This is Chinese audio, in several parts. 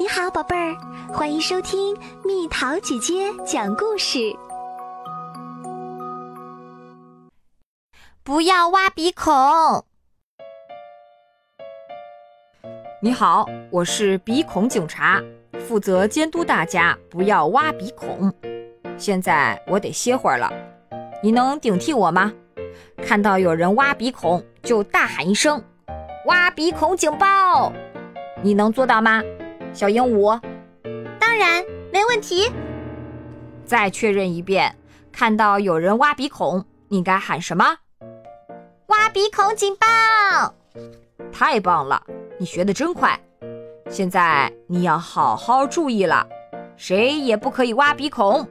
你好，宝贝儿，欢迎收听蜜桃姐姐讲故事。不要挖鼻孔。你好，我是鼻孔警察，负责监督大家不要挖鼻孔。现在我得歇会儿了，你能顶替我吗？看到有人挖鼻孔，就大喊一声“挖鼻孔警报”，你能做到吗？小鹦鹉，当然没问题。再确认一遍，看到有人挖鼻孔，你该喊什么？挖鼻孔警报！太棒了，你学的真快。现在你要好好注意了，谁也不可以挖鼻孔。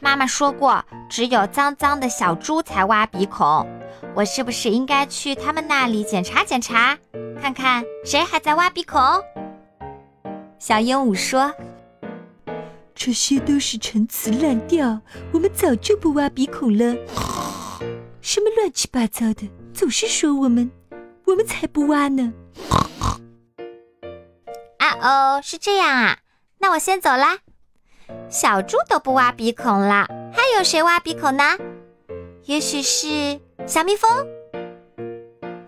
妈妈说过，只有脏脏的小猪才挖鼻孔。我是不是应该去他们那里检查检查？看看谁还在挖鼻孔？小鹦鹉说：“这些都是陈词滥调，我们早就不挖鼻孔了。什么乱七八糟的，总是说我们，我们才不挖呢。”啊哦，是这样啊，那我先走啦。小猪都不挖鼻孔了，还有谁挖鼻孔呢？也许是小蜜蜂。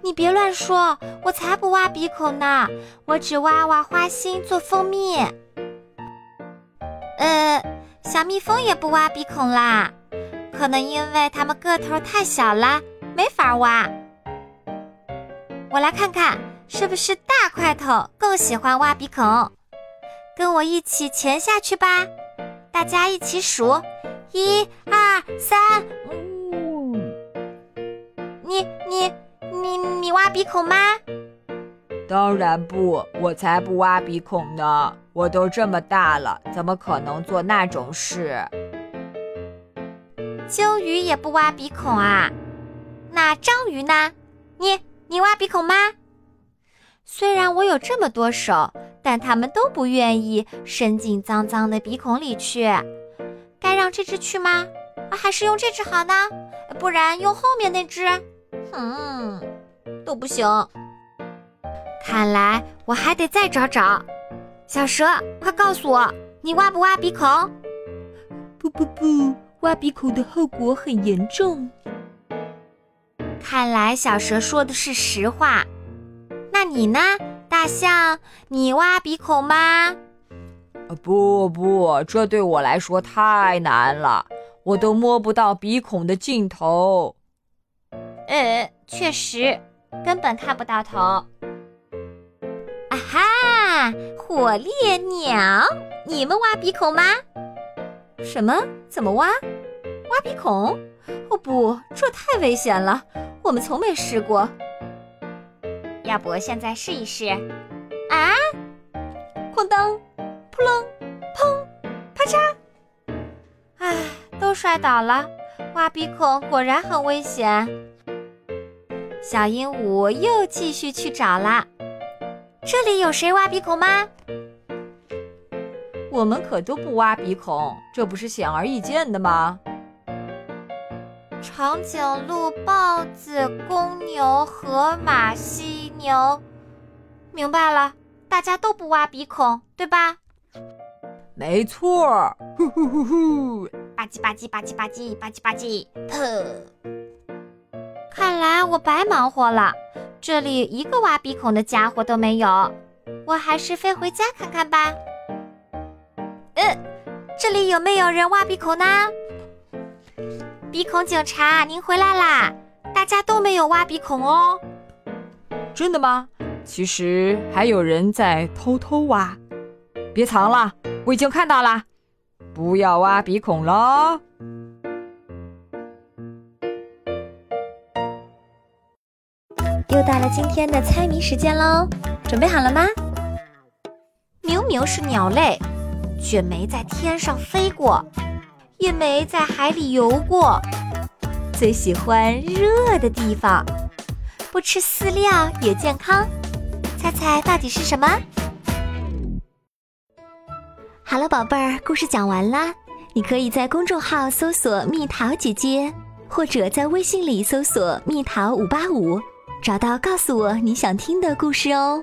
你别乱说，我才不挖鼻孔呢，我只挖挖花心做蜂蜜。呃，小蜜蜂也不挖鼻孔啦，可能因为它们个头太小了，没法挖。我来看看，是不是大块头更喜欢挖鼻孔？跟我一起潜下去吧，大家一起数，一、二、三。你你。你你挖鼻孔吗？当然不，我才不挖鼻孔呢！我都这么大了，怎么可能做那种事？鲸鱼也不挖鼻孔啊？那章鱼呢？你你挖鼻孔吗？虽然我有这么多手，但它们都不愿意伸进脏脏的鼻孔里去。该让这只去吗？还是用这只好呢？不然用后面那只。嗯，都不行。看来我还得再找找。小蛇，快告诉我，你挖不挖鼻孔？不不不，挖鼻孔的后果很严重。看来小蛇说的是实话。那你呢，大象？你挖鼻孔吗？不不，这对我来说太难了，我都摸不到鼻孔的尽头。呃，确实，根本看不到头。啊哈，火烈鸟，你们挖鼻孔吗？什么？怎么挖？挖鼻孔？哦不，这太危险了，我们从没试过。要不现在试一试？啊！哐当，扑棱，砰，啪嚓！唉，都摔倒了。挖鼻孔果然很危险。小鹦鹉又继续去找啦。这里有谁挖鼻孔吗？我们可都不挖鼻孔，这不是显而易见的吗？长颈鹿、豹子、公牛、河马、犀牛，明白了，大家都不挖鼻孔，对吧？没错，呼呼呼呼，吧唧吧唧吧唧吧唧吧唧吧唧，特。看来我白忙活了，这里一个挖鼻孔的家伙都没有，我还是飞回家看看吧。嗯，这里有没有人挖鼻孔呢？鼻孔警察，您回来啦！大家都没有挖鼻孔哦。真的吗？其实还有人在偷偷挖，别藏了，我已经看到了，不要挖鼻孔喽。又到了今天的猜谜时间喽，准备好了吗？明明是鸟类，却没在天上飞过，也没在海里游过，最喜欢热的地方，不吃饲料也健康。猜猜到底是什么？好了，宝贝儿，故事讲完啦。你可以在公众号搜索“蜜桃姐姐”，或者在微信里搜索“蜜桃五八五”。找到，告诉我你想听的故事哦。